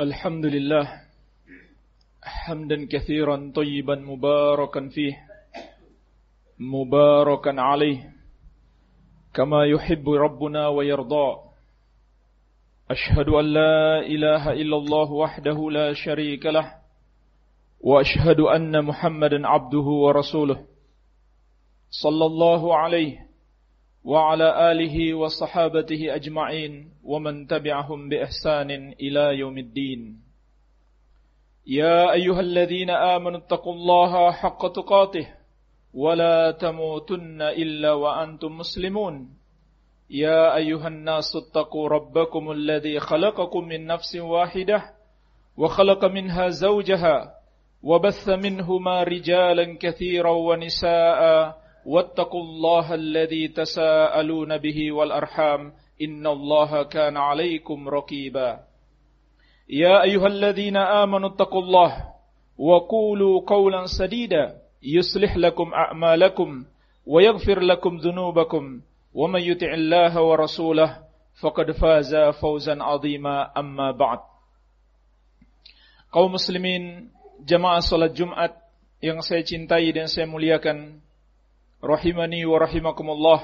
الحمد لله حمدا كثيرا طيبا مباركا فيه مباركا عليه كما يحب ربنا ويرضى. أشهد أن لا إله إلا الله وحده لا شريك له وأشهد أن محمدا عبده ورسوله. صلى الله عليه وعلى آله وصحابته أجمعين ومن تبعهم بإحسان إلى يوم الدين. يا أيها الذين آمنوا اتقوا الله حق تقاته ولا تموتن إلا وأنتم مسلمون. يا أيها الناس اتقوا ربكم الذي خلقكم من نفس واحدة وخلق منها زوجها وبث منهما رجالا كثيرا ونساء واتقوا الله الذي تساءلون به والأرحام إن الله كان عليكم رقيبا. يا أيها الذين آمنوا اتقوا الله وقولوا قولا سديدا يصلح لكم أعمالكم ويغفر لكم ذنوبكم ومن يطع الله ورسوله فقد فاز فوزا عظيما. أما بعد kaum muslimin jamaah salat Jumat yang saya cintai dan saya muliakan rahimani wa rahimakumullah.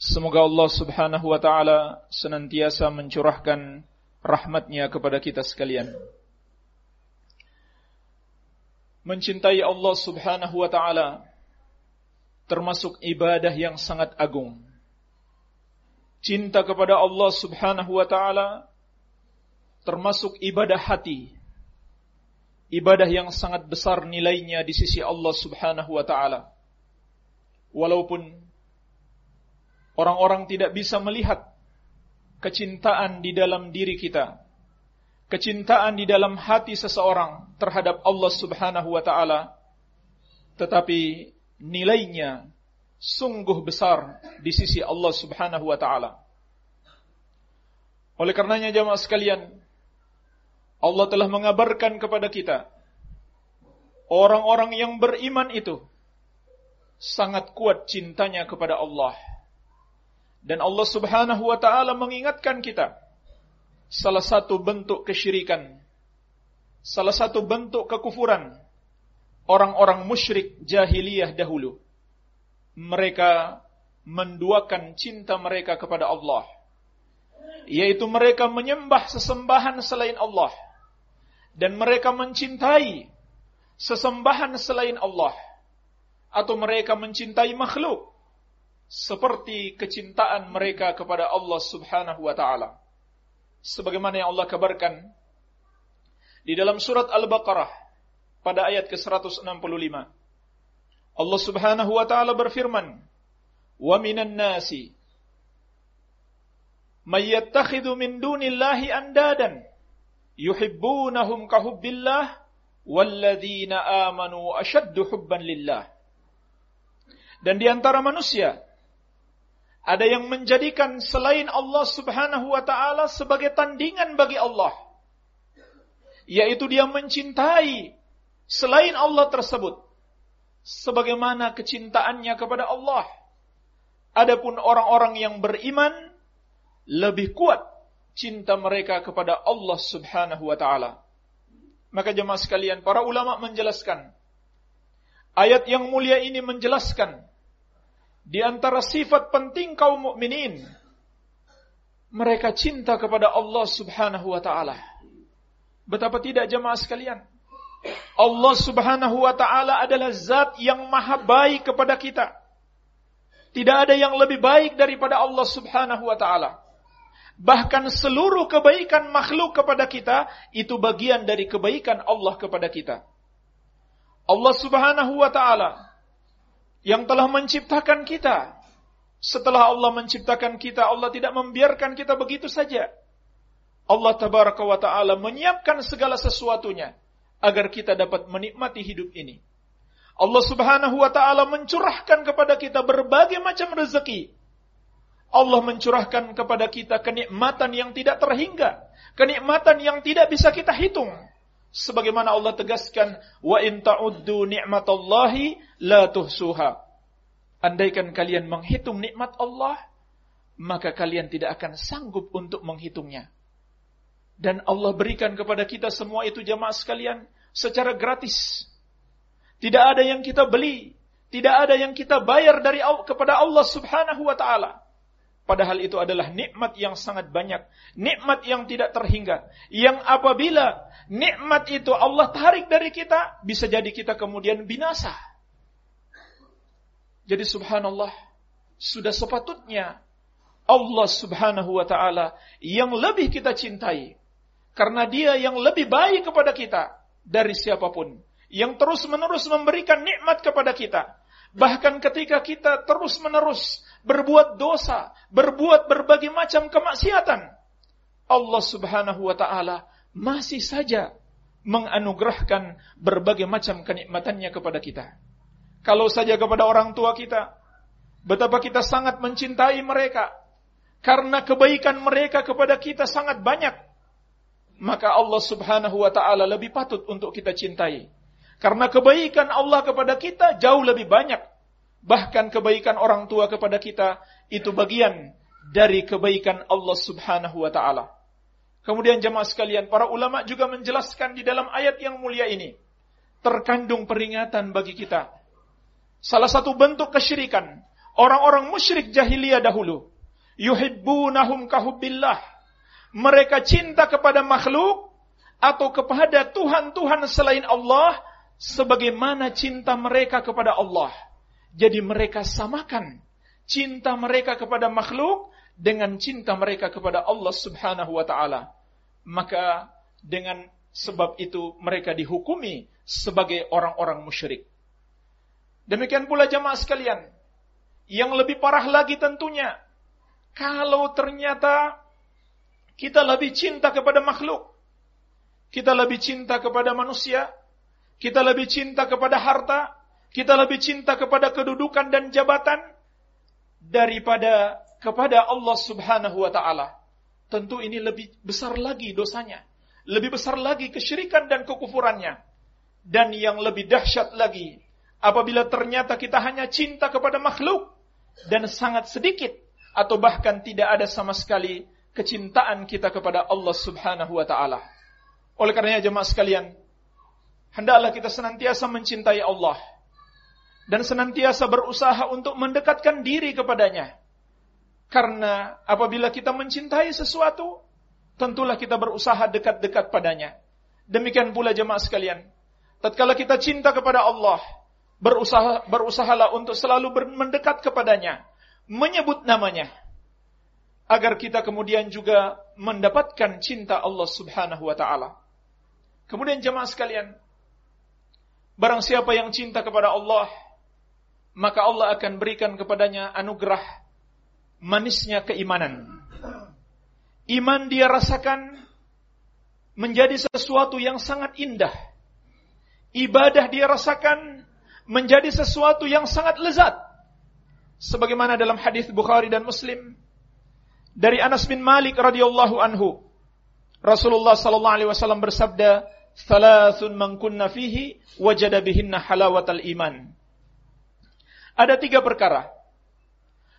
Semoga Allah Subhanahu wa taala senantiasa mencurahkan rahmatnya kepada kita sekalian. Mencintai Allah Subhanahu wa taala termasuk ibadah yang sangat agung. Cinta kepada Allah Subhanahu wa taala termasuk ibadah hati. Ibadah yang sangat besar nilainya di sisi Allah Subhanahu wa taala walaupun orang-orang tidak bisa melihat kecintaan di dalam diri kita, kecintaan di dalam hati seseorang terhadap Allah Subhanahu wa taala, tetapi nilainya sungguh besar di sisi Allah Subhanahu wa taala. Oleh karenanya jamaah sekalian, Allah telah mengabarkan kepada kita orang-orang yang beriman itu sangat kuat cintanya kepada Allah. Dan Allah Subhanahu wa taala mengingatkan kita salah satu bentuk kesyirikan, salah satu bentuk kekufuran orang-orang musyrik jahiliyah dahulu. Mereka menduakan cinta mereka kepada Allah, yaitu mereka menyembah sesembahan selain Allah dan mereka mencintai sesembahan selain Allah atau mereka mencintai makhluk seperti kecintaan mereka kepada Allah Subhanahu wa taala. Sebagaimana yang Allah kabarkan di dalam surat Al-Baqarah pada ayat ke-165. Allah Subhanahu wa taala berfirman, "Wa minan nasi may yattakhidhu min dunillahi andadan yuhibbunahum ka hubbillah walladzina amanu ashaddu hubban lillah." Dan di antara manusia ada yang menjadikan selain Allah Subhanahu wa taala sebagai tandingan bagi Allah. Yaitu dia mencintai selain Allah tersebut sebagaimana kecintaannya kepada Allah. Adapun orang-orang yang beriman lebih kuat cinta mereka kepada Allah Subhanahu wa taala. Maka jemaah sekalian, para ulama menjelaskan ayat yang mulia ini menjelaskan di antara sifat penting kaum mukminin mereka cinta kepada Allah Subhanahu wa taala. Betapa tidak jemaah sekalian? Allah Subhanahu wa taala adalah zat yang maha baik kepada kita. Tidak ada yang lebih baik daripada Allah Subhanahu wa taala. Bahkan seluruh kebaikan makhluk kepada kita itu bagian dari kebaikan Allah kepada kita. Allah Subhanahu wa taala yang telah menciptakan kita. Setelah Allah menciptakan kita, Allah tidak membiarkan kita begitu saja. Allah tabaraka wa taala menyiapkan segala sesuatunya agar kita dapat menikmati hidup ini. Allah Subhanahu wa taala mencurahkan kepada kita berbagai macam rezeki. Allah mencurahkan kepada kita kenikmatan yang tidak terhingga, kenikmatan yang tidak bisa kita hitung. Sebagaimana Allah tegaskan, wa in ta'uddu ni'matallahi la tuhsuha. Andaikan kalian menghitung nikmat Allah, maka kalian tidak akan sanggup untuk menghitungnya. Dan Allah berikan kepada kita semua itu jamaah sekalian secara gratis. Tidak ada yang kita beli, tidak ada yang kita bayar dari kepada Allah Subhanahu wa taala. Padahal itu adalah nikmat yang sangat banyak, nikmat yang tidak terhingga. Yang apabila nikmat itu Allah tarik dari kita, bisa jadi kita kemudian binasa. Jadi subhanallah, sudah sepatutnya Allah Subhanahu wa taala yang lebih kita cintai karena dia yang lebih baik kepada kita dari siapa pun yang terus-menerus memberikan nikmat kepada kita bahkan ketika kita terus-menerus berbuat dosa berbuat berbagai macam kemaksiatan Allah Subhanahu wa taala masih saja menganugerahkan berbagai macam kenikmatannya kepada kita kalau saja kepada orang tua kita betapa kita sangat mencintai mereka karena kebaikan mereka kepada kita sangat banyak, maka Allah Subhanahu wa taala lebih patut untuk kita cintai. Karena kebaikan Allah kepada kita jauh lebih banyak. Bahkan kebaikan orang tua kepada kita itu bagian dari kebaikan Allah Subhanahu wa taala. Kemudian jemaah sekalian, para ulama juga menjelaskan di dalam ayat yang mulia ini terkandung peringatan bagi kita. Salah satu bentuk kesyirikan orang-orang musyrik jahiliyah dahulu yuhibbunahum kahubbillah. Mereka cinta kepada makhluk atau kepada Tuhan-Tuhan selain Allah sebagaimana cinta mereka kepada Allah. Jadi mereka samakan cinta mereka kepada makhluk dengan cinta mereka kepada Allah Subhanahu wa taala. Maka dengan sebab itu mereka dihukumi sebagai orang-orang musyrik. Demikian pula jamaah sekalian, yang lebih parah lagi tentunya kalau ternyata kita lebih cinta kepada makhluk, kita lebih cinta kepada manusia, kita lebih cinta kepada harta, kita lebih cinta kepada kedudukan dan jabatan daripada kepada Allah Subhanahu wa taala. Tentu ini lebih besar lagi dosanya, lebih besar lagi kesyirikan dan kekufurannya. Dan yang lebih dahsyat lagi, apabila ternyata kita hanya cinta kepada makhluk dan sangat sedikit atau bahkan tidak ada sama sekali kecintaan kita kepada Allah Subhanahu wa taala. Oleh karenanya jemaah sekalian, hendaklah kita senantiasa mencintai Allah dan senantiasa berusaha untuk mendekatkan diri kepadanya. Karena apabila kita mencintai sesuatu, tentulah kita berusaha dekat-dekat padanya. Demikian pula jemaah sekalian, tatkala kita cinta kepada Allah, berusaha berusahalah untuk selalu mendekat kepadanya menyebut namanya agar kita kemudian juga mendapatkan cinta Allah Subhanahu wa taala. Kemudian jemaah sekalian, barang siapa yang cinta kepada Allah, maka Allah akan berikan kepadanya anugerah manisnya keimanan. Iman dia rasakan menjadi sesuatu yang sangat indah. Ibadah dia rasakan menjadi sesuatu yang sangat lezat sebagaimana dalam hadis Bukhari dan Muslim dari Anas bin Malik radhiyallahu anhu Rasulullah sallallahu alaihi wasallam bersabda thalathun man kunna fihi wajada bihinna halawatal iman ada tiga perkara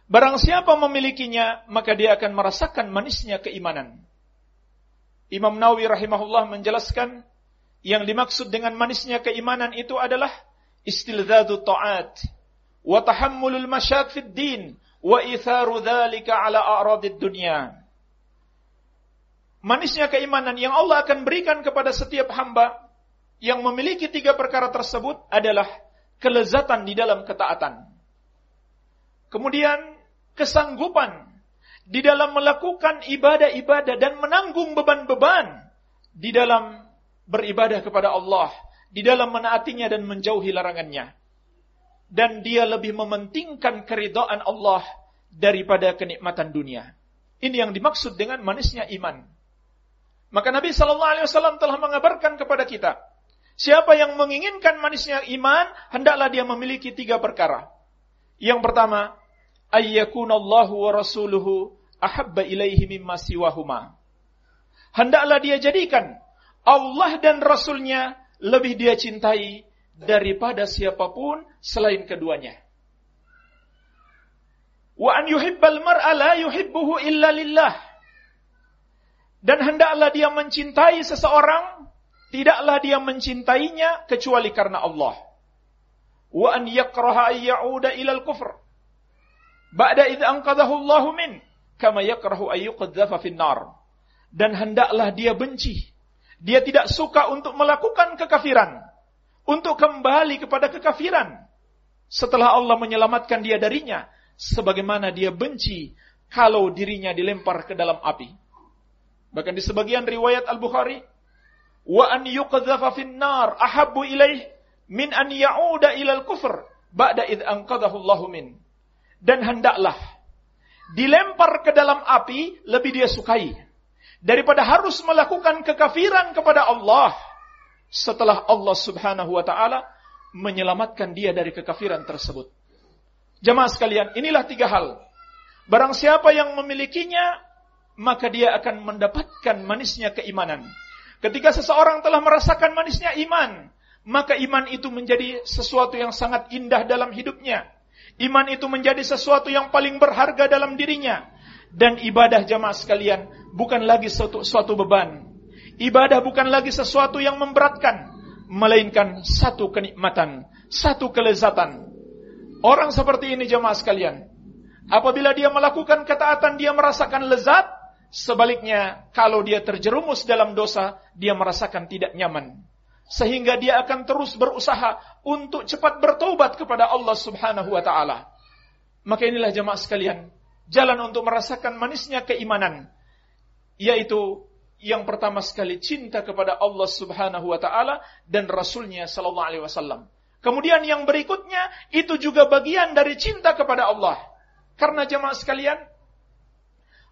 barang siapa memilikinya maka dia akan merasakan manisnya keimanan Imam Nawawi rahimahullah menjelaskan yang dimaksud dengan manisnya keimanan itu adalah istilzadu ta'at wa tahammulul masyad fid din wa itharu dzalika ala a'radid dunya. Manisnya keimanan yang Allah akan berikan kepada setiap hamba yang memiliki tiga perkara tersebut adalah kelezatan di dalam ketaatan. Kemudian kesanggupan di dalam melakukan ibadah-ibadah dan menanggung beban-beban di dalam beribadah kepada Allah, di dalam menaatinya dan menjauhi larangannya dan dia lebih mementingkan keridhaan Allah daripada kenikmatan dunia. Ini yang dimaksud dengan manisnya iman. Maka Nabi Shallallahu Alaihi Wasallam telah mengabarkan kepada kita, siapa yang menginginkan manisnya iman, hendaklah dia memiliki tiga perkara. Yang pertama, ayyakunallahu wa rasuluhu ahabba ilaihi mimma siwahuma. Hendaklah dia jadikan Allah dan Rasulnya lebih dia cintai daripada siapa pun selain keduanya. Wa an yuhibbal mar'a la yuhibbuhu illa lillah. Dan hendaklah dia mencintai seseorang, tidaklah dia mencintainya kecuali karena Allah. Wa an yakraha ay ya'uda ilal kufr. Ba'da idh anqadhahu Allah min, kama yakrahu ay yuqadzafa finnar. Dan hendaklah dia benci. Dia tidak suka untuk melakukan kekafiran. Untuk kembali kepada kekafiran. Setelah Allah menyelamatkan dia darinya. Sebagaimana dia benci kalau dirinya dilempar ke dalam api. Bahkan di sebagian riwayat Al-Bukhari, wa an yuqdhafa finnar ahabbu ilaih min an ya'uda ilal kufr ba'da id anqadhahu Allahu min. Dan hendaklah dilempar ke dalam api lebih dia sukai daripada harus melakukan kekafiran kepada Allah setelah Allah Subhanahu wa taala menyelamatkan dia dari kekafiran tersebut. Jemaah sekalian, inilah tiga hal. Barang siapa yang memilikinya, maka dia akan mendapatkan manisnya keimanan. Ketika seseorang telah merasakan manisnya iman, maka iman itu menjadi sesuatu yang sangat indah dalam hidupnya. Iman itu menjadi sesuatu yang paling berharga dalam dirinya. Dan ibadah jamaah sekalian bukan lagi suatu, suatu beban. Ibadah bukan lagi sesuatu yang memberatkan. Melainkan satu kenikmatan, satu kelezatan. Orang seperti ini jamaah sekalian. Apabila dia melakukan ketaatan, dia merasakan lezat. Sebaliknya, kalau dia terjerumus dalam dosa, dia merasakan tidak nyaman. Sehingga dia akan terus berusaha untuk cepat bertobat kepada Allah subhanahu wa ta'ala. Maka inilah jemaah sekalian, jalan untuk merasakan manisnya keimanan. Yaitu yang pertama sekali cinta kepada Allah subhanahu wa ta'ala dan Rasulnya sallallahu alaihi wasallam. Kemudian yang berikutnya, itu juga bagian dari cinta kepada Allah. Karena jemaah sekalian,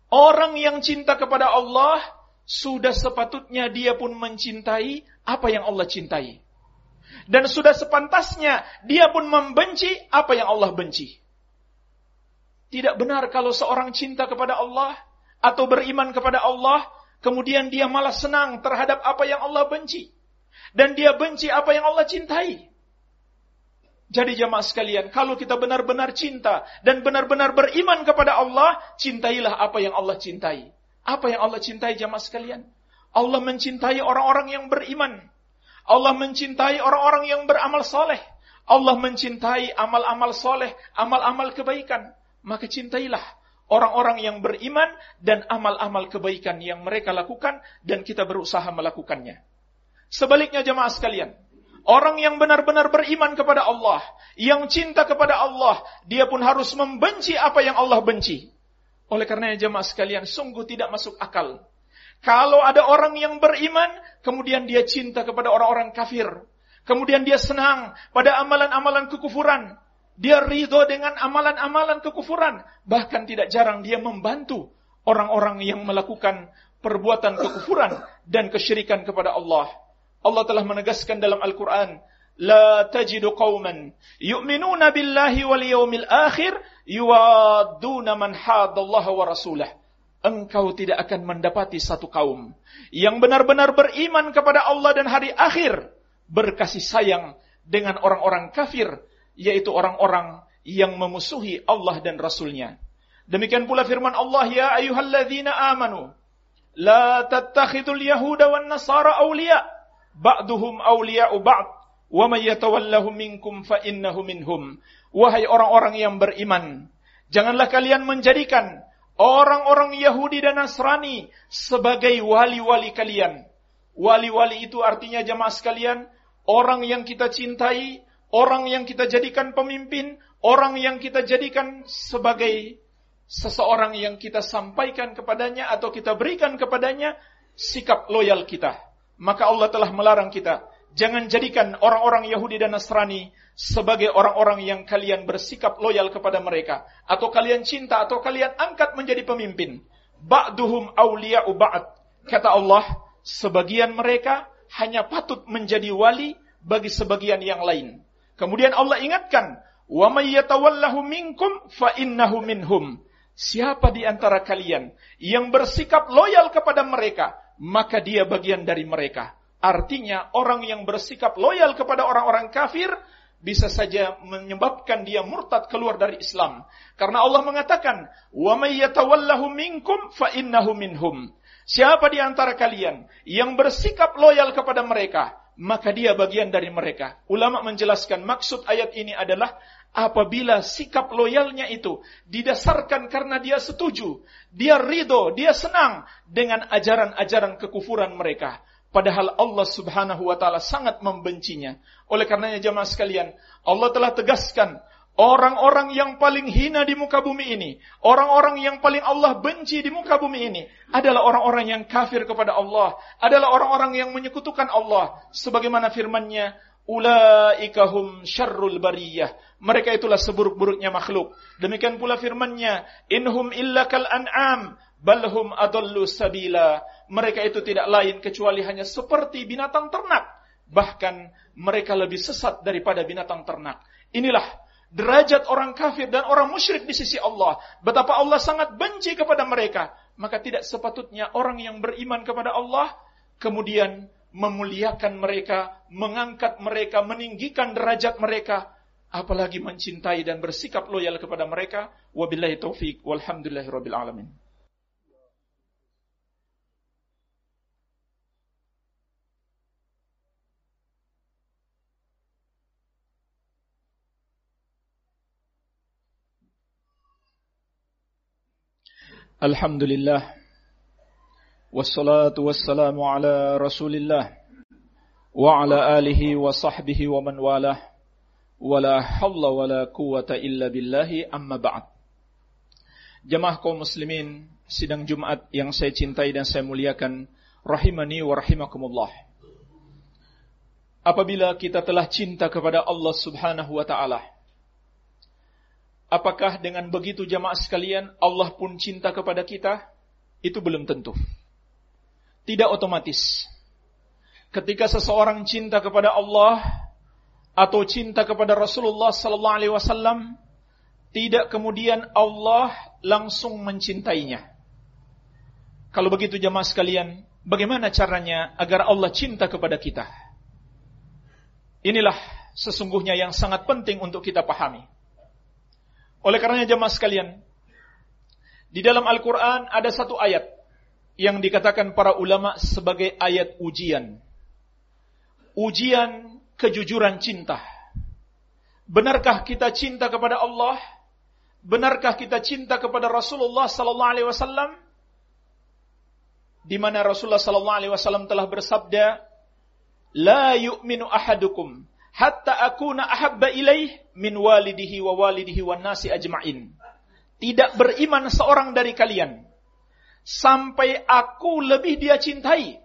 Orang yang cinta kepada Allah sudah sepatutnya dia pun mencintai apa yang Allah cintai. Dan sudah sepantasnya dia pun membenci apa yang Allah benci. Tidak benar kalau seorang cinta kepada Allah atau beriman kepada Allah, kemudian dia malah senang terhadap apa yang Allah benci. Dan dia benci apa yang Allah cintai. Jadi jamaah sekalian, kalau kita benar-benar cinta dan benar-benar beriman kepada Allah, cintailah apa yang Allah cintai. Apa yang Allah cintai jamaah sekalian? Allah mencintai orang-orang yang beriman. Allah mencintai orang-orang yang beramal soleh. Allah mencintai amal-amal soleh, amal-amal kebaikan. Maka cintailah orang-orang yang beriman dan amal-amal kebaikan yang mereka lakukan dan kita berusaha melakukannya. Sebaliknya jemaah sekalian, Orang yang benar-benar beriman kepada Allah, yang cinta kepada Allah, dia pun harus membenci apa yang Allah benci. Oleh karenanya jemaah sekalian, sungguh tidak masuk akal. Kalau ada orang yang beriman, kemudian dia cinta kepada orang-orang kafir. Kemudian dia senang pada amalan-amalan kekufuran. Dia ridho dengan amalan-amalan kekufuran. Bahkan tidak jarang dia membantu orang-orang yang melakukan perbuatan kekufuran dan kesyirikan kepada Allah. Allah telah menegaskan dalam Al-Quran, La tajidu qawman yu'minuna billahi wal yawmil akhir yuwadduna man hadallaha wa rasulah. Engkau tidak akan mendapati satu kaum yang benar-benar beriman kepada Allah dan hari akhir, berkasih sayang dengan orang-orang kafir, yaitu orang-orang yang memusuhi Allah dan Rasulnya. Demikian pula firman Allah, Ya ayuhalladzina amanu, La tattakhidul yahuda wan nasara awliya' ba'duhum awliya'u ba'd wa may yatawallahum minkum fa innahu minhum wahai orang-orang yang beriman janganlah kalian menjadikan orang-orang Yahudi dan Nasrani sebagai wali-wali kalian. Wali-wali itu artinya jemaah sekalian orang yang kita cintai orang yang kita jadikan pemimpin orang yang kita jadikan sebagai seseorang yang kita sampaikan kepadanya atau kita berikan kepadanya sikap loyal kita. Maka Allah telah melarang kita jangan jadikan orang-orang Yahudi dan Nasrani sebagai orang-orang yang kalian bersikap loyal kepada mereka atau kalian cinta atau kalian angkat menjadi pemimpin. Ba'duhum awliya'u ba'd. Kata Allah, sebagian mereka hanya patut menjadi wali bagi sebagian yang lain. Kemudian Allah ingatkan, "Wa may yatawallahu minkum fa innahu minhum." Siapa di antara kalian yang bersikap loyal kepada mereka, maka dia bagian dari mereka. Artinya orang yang bersikap loyal kepada orang-orang kafir bisa saja menyebabkan dia murtad keluar dari Islam. Karena Allah mengatakan, "Wa may yatawallahu minkum fa innahu minhum." Siapa di antara kalian yang bersikap loyal kepada mereka, maka dia bagian dari mereka. Ulama menjelaskan maksud ayat ini adalah apabila sikap loyalnya itu didasarkan karena dia setuju, dia ridho, dia senang dengan ajaran-ajaran kekufuran mereka. Padahal Allah subhanahu wa ta'ala sangat membencinya. Oleh karenanya jamaah sekalian, Allah telah tegaskan Orang-orang yang paling hina di muka bumi ini, orang-orang yang paling Allah benci di muka bumi ini adalah orang-orang yang kafir kepada Allah, adalah orang-orang yang menyekutukan Allah sebagaimana firman-Nya, ulaikahum syarrul bariyah. Mereka itulah seburuk-buruknya makhluk. Demikian pula firman-Nya, inhum illa kal an'am balhum adallu sabila. Mereka itu tidak lain kecuali hanya seperti binatang ternak. Bahkan mereka lebih sesat daripada binatang ternak. Inilah derajat orang kafir dan orang musyrik di sisi Allah. Betapa Allah sangat benci kepada mereka. Maka tidak sepatutnya orang yang beriman kepada Allah kemudian memuliakan mereka, mengangkat mereka, meninggikan derajat mereka, apalagi mencintai dan bersikap loyal kepada mereka. Wabillahi taufik walhamdulillahirabbil alamin. Alhamdulillah. Wassalatu wassalamu ala rasulillah Wa ala alihi wa sahbihi wa man walah. Wala hawla wala quwata illa billahi amma ba'd. Kaum muslimin Sidang Jumat yang saya cintai dan saya muliakan Rahimani wa rahimakumullah. Apabila kita telah cinta kepada Allah subhanahu wa ta'ala Apakah dengan begitu jamaah sekalian Allah pun cinta kepada kita? Itu belum tentu. Tidak otomatis. Ketika seseorang cinta kepada Allah atau cinta kepada Rasulullah sallallahu alaihi wasallam, tidak kemudian Allah langsung mencintainya. Kalau begitu jamaah sekalian, bagaimana caranya agar Allah cinta kepada kita? Inilah sesungguhnya yang sangat penting untuk kita pahami. Oleh karenanya jemaah sekalian, di dalam Al-Quran ada satu ayat yang dikatakan para ulama sebagai ayat ujian. Ujian kejujuran cinta. Benarkah kita cinta kepada Allah? Benarkah kita cinta kepada Rasulullah sallallahu alaihi wasallam? Di mana Rasulullah sallallahu alaihi wasallam telah bersabda, "La yu'minu ahadukum hatta akuna ahabba ilaih min walidihi wa walidihi wa nasi ajma'in. Tidak beriman seorang dari kalian sampai aku lebih dia cintai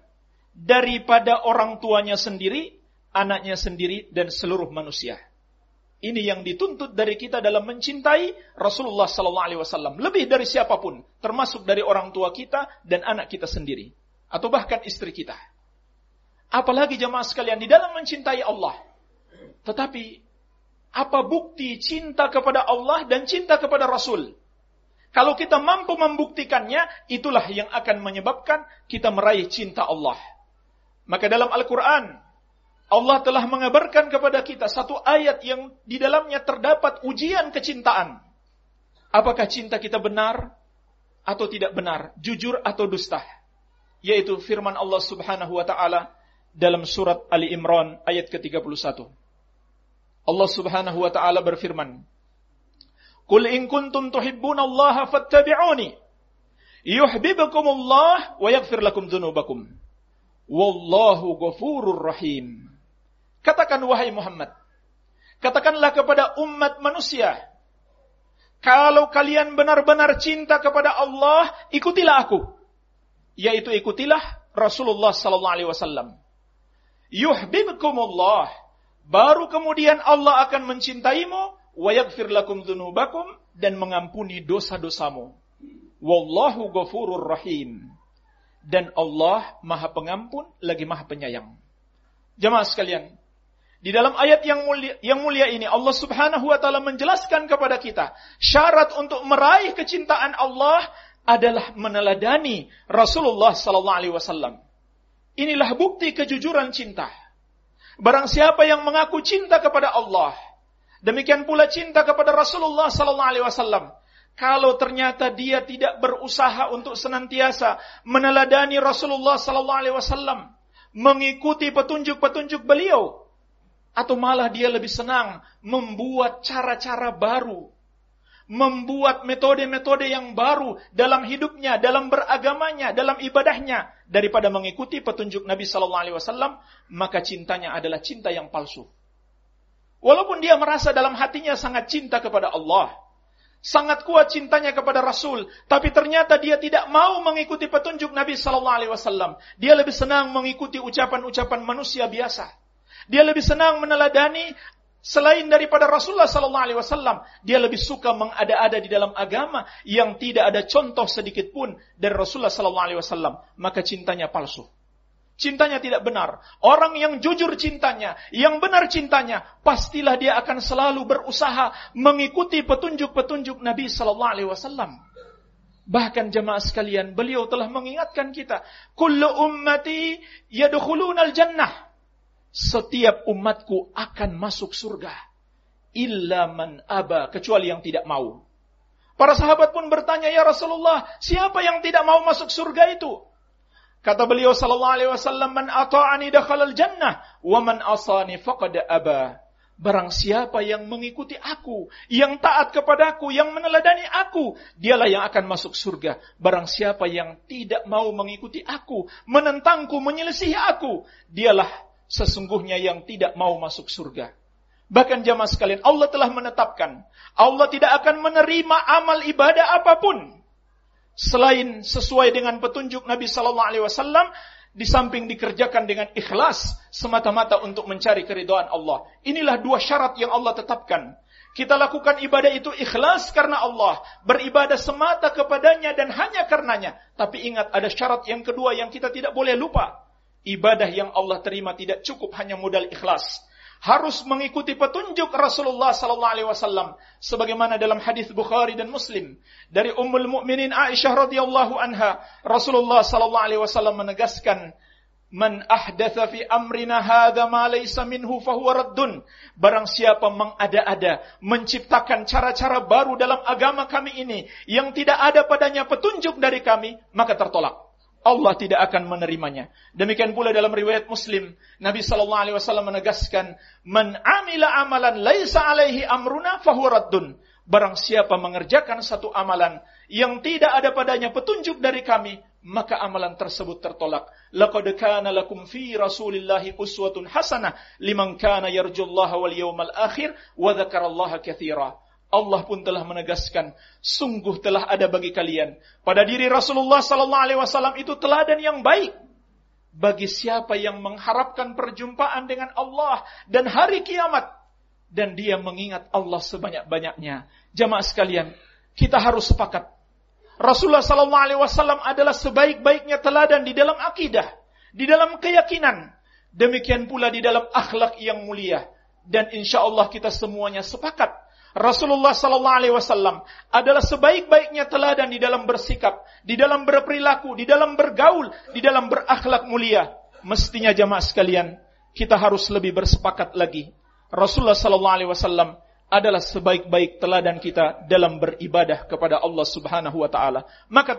daripada orang tuanya sendiri, anaknya sendiri dan seluruh manusia. Ini yang dituntut dari kita dalam mencintai Rasulullah wasallam lebih dari siapa pun, termasuk dari orang tua kita dan anak kita sendiri atau bahkan istri kita. Apalagi jemaah sekalian di dalam mencintai Allah, tetapi apa bukti cinta kepada Allah dan cinta kepada Rasul? Kalau kita mampu membuktikannya, itulah yang akan menyebabkan kita meraih cinta Allah. Maka dalam Al-Quran, Allah telah mengabarkan kepada kita satu ayat yang di dalamnya terdapat ujian kecintaan. Apakah cinta kita benar atau tidak benar, jujur atau dusta? Yaitu firman Allah Subhanahu wa taala dalam surat Ali Imran ayat ke-31. Allah Subhanahu wa taala berfirman, "Qul in kuntum tuhibbunallaha fattabi'uni yuhibbukumullah wa yaghfir lakum dzunubakum. Wallahu ghafurur rahim." Katakan wahai Muhammad, katakanlah kepada umat manusia, kalau kalian benar-benar cinta kepada Allah, ikutilah aku. Yaitu ikutilah Rasulullah sallallahu alaihi wasallam. Yuhibbukumullah Baru kemudian Allah akan mencintaimu, wa yaghfir lakum dzunubakum dan mengampuni dosa-dosamu. Wallahu ghafurur rahim. Dan Allah Maha Pengampun lagi Maha Penyayang. Jemaah sekalian, di dalam ayat yang mulia, yang mulia ini Allah Subhanahu wa taala menjelaskan kepada kita syarat untuk meraih kecintaan Allah adalah meneladani Rasulullah sallallahu alaihi wasallam. Inilah bukti kejujuran cinta. Barang siapa yang mengaku cinta kepada Allah, demikian pula cinta kepada Rasulullah sallallahu alaihi wasallam, kalau ternyata dia tidak berusaha untuk senantiasa meneladani Rasulullah sallallahu alaihi wasallam, mengikuti petunjuk-petunjuk beliau, atau malah dia lebih senang membuat cara-cara baru, membuat metode-metode yang baru dalam hidupnya, dalam beragamanya, dalam ibadahnya daripada mengikuti petunjuk Nabi sallallahu alaihi wasallam, maka cintanya adalah cinta yang palsu. Walaupun dia merasa dalam hatinya sangat cinta kepada Allah, sangat kuat cintanya kepada Rasul, tapi ternyata dia tidak mau mengikuti petunjuk Nabi Sallallahu Alaihi Wasallam. Dia lebih senang mengikuti ucapan-ucapan manusia biasa. Dia lebih senang meneladani selain daripada Rasulullah Sallallahu Alaihi Wasallam. Dia lebih suka mengada-ada di dalam agama yang tidak ada contoh sedikit pun dari Rasulullah Sallallahu Alaihi Wasallam. Maka cintanya palsu. Cintanya tidak benar. Orang yang jujur cintanya, yang benar cintanya, pastilah dia akan selalu berusaha mengikuti petunjuk-petunjuk Nabi Sallallahu Alaihi Wasallam. Bahkan jemaah sekalian, beliau telah mengingatkan kita, "Kullu ummati yadkhuluna al-jannah." Setiap umatku akan masuk surga. Illa man aba, kecuali yang tidak mau. Para sahabat pun bertanya, "Ya Rasulullah, siapa yang tidak mau masuk surga itu?" Kata beliau sallallahu alaihi wasallam, "Man ata'ani dakhalal jannah wa man asani faqad aba." Barang siapa yang mengikuti aku, yang taat kepadaku, yang meneladani aku, dialah yang akan masuk surga. Barang siapa yang tidak mau mengikuti aku, menentangku, menyelisihi aku, dialah sesungguhnya yang tidak mau masuk surga. Bahkan jamaah sekalian, Allah telah menetapkan, Allah tidak akan menerima amal ibadah apa pun selain sesuai dengan petunjuk Nabi Sallallahu Alaihi Wasallam, di samping dikerjakan dengan ikhlas semata-mata untuk mencari keridhaan Allah. Inilah dua syarat yang Allah tetapkan. Kita lakukan ibadah itu ikhlas karena Allah, beribadah semata kepadanya dan hanya karenanya. Tapi ingat ada syarat yang kedua yang kita tidak boleh lupa. Ibadah yang Allah terima tidak cukup hanya modal ikhlas harus mengikuti petunjuk Rasulullah sallallahu alaihi wasallam sebagaimana dalam hadis Bukhari dan Muslim dari Ummul Mukminin Aisyah radhiyallahu anha Rasulullah sallallahu alaihi wasallam menegaskan Man ahdatha fi amrina hadha ma laysa minhu fahuwa raddun. Barang siapa mengada-ada, menciptakan cara-cara baru dalam agama kami ini yang tidak ada padanya petunjuk dari kami, maka tertolak. Allah tidak akan menerimanya. Demikian pula dalam riwayat Muslim, Nabi sallallahu alaihi wasallam menegaskan, "Man amila amalan laisa alaihi amruna fahuwa raddun." Barang siapa mengerjakan satu amalan yang tidak ada padanya petunjuk dari kami, maka amalan tersebut tertolak. Laqad kana lakum fi Rasulillahi uswatun hasanah liman kana yarjullaha wal yawmal akhir wa dzakarallaha katsira. Allah pun telah menegaskan, sungguh telah ada bagi kalian pada diri Rasulullah sallallahu alaihi wasallam itu teladan yang baik bagi siapa yang mengharapkan perjumpaan dengan Allah dan hari kiamat dan dia mengingat Allah sebanyak-banyaknya. Jamaah sekalian, kita harus sepakat. Rasulullah sallallahu alaihi wasallam adalah sebaik-baiknya teladan di dalam akidah, di dalam keyakinan, demikian pula di dalam akhlak yang mulia. Dan insya Allah kita semuanya sepakat Rasulullah sallallahu alaihi wasallam adalah sebaik-baiknya teladan di dalam bersikap, di dalam berperilaku, di dalam bergaul, di dalam berakhlak mulia. Mestinya jamaah sekalian, kita harus lebih bersepakat lagi. Rasulullah sallallahu alaihi wasallam adalah sebaik-baik teladan kita dalam beribadah kepada Allah Subhanahu wa taala. Maka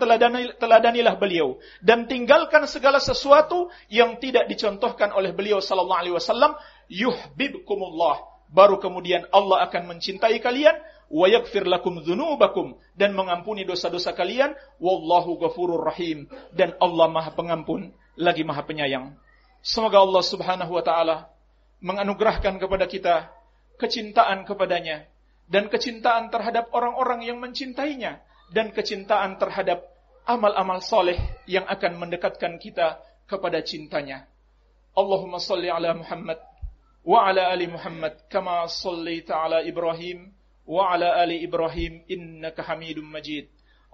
teladanilah beliau dan tinggalkan segala sesuatu yang tidak dicontohkan oleh beliau sallallahu alaihi wasallam. Yuhibbukumullah baru kemudian Allah akan mencintai kalian. Wa yaghfir lakum dzunubakum dan mengampuni dosa-dosa kalian. Wallahu ghafurur rahim. Dan Allah Maha Pengampun. Lagi Maha Penyayang. Semoga Allah Subhanahu wa taala menganugerahkan kepada kita kecintaan kepadanya dan kecintaan terhadap orang-orang yang mencintainya dan kecintaan terhadap amal-amal soleh yang akan mendekatkan kita kepada cintanya. Allahumma salli ala Muhammad وعلى آل محمد كما صليت على إبراهيم وعلى آل إبراهيم إنك حميد مجيد.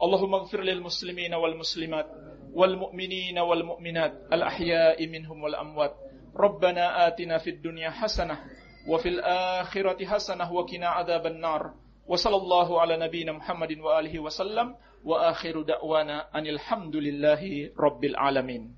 اللهم اغفر للمسلمين والمسلمات والمؤمنين والمؤمنات الأحياء منهم والأموات. ربنا آتنا في الدنيا حسنة وفي الآخرة حسنة وقنا عذاب النار. وصلى الله على نبينا محمد وآله وسلم. وآخر دعوانا أن الحمد لله رب العالمين.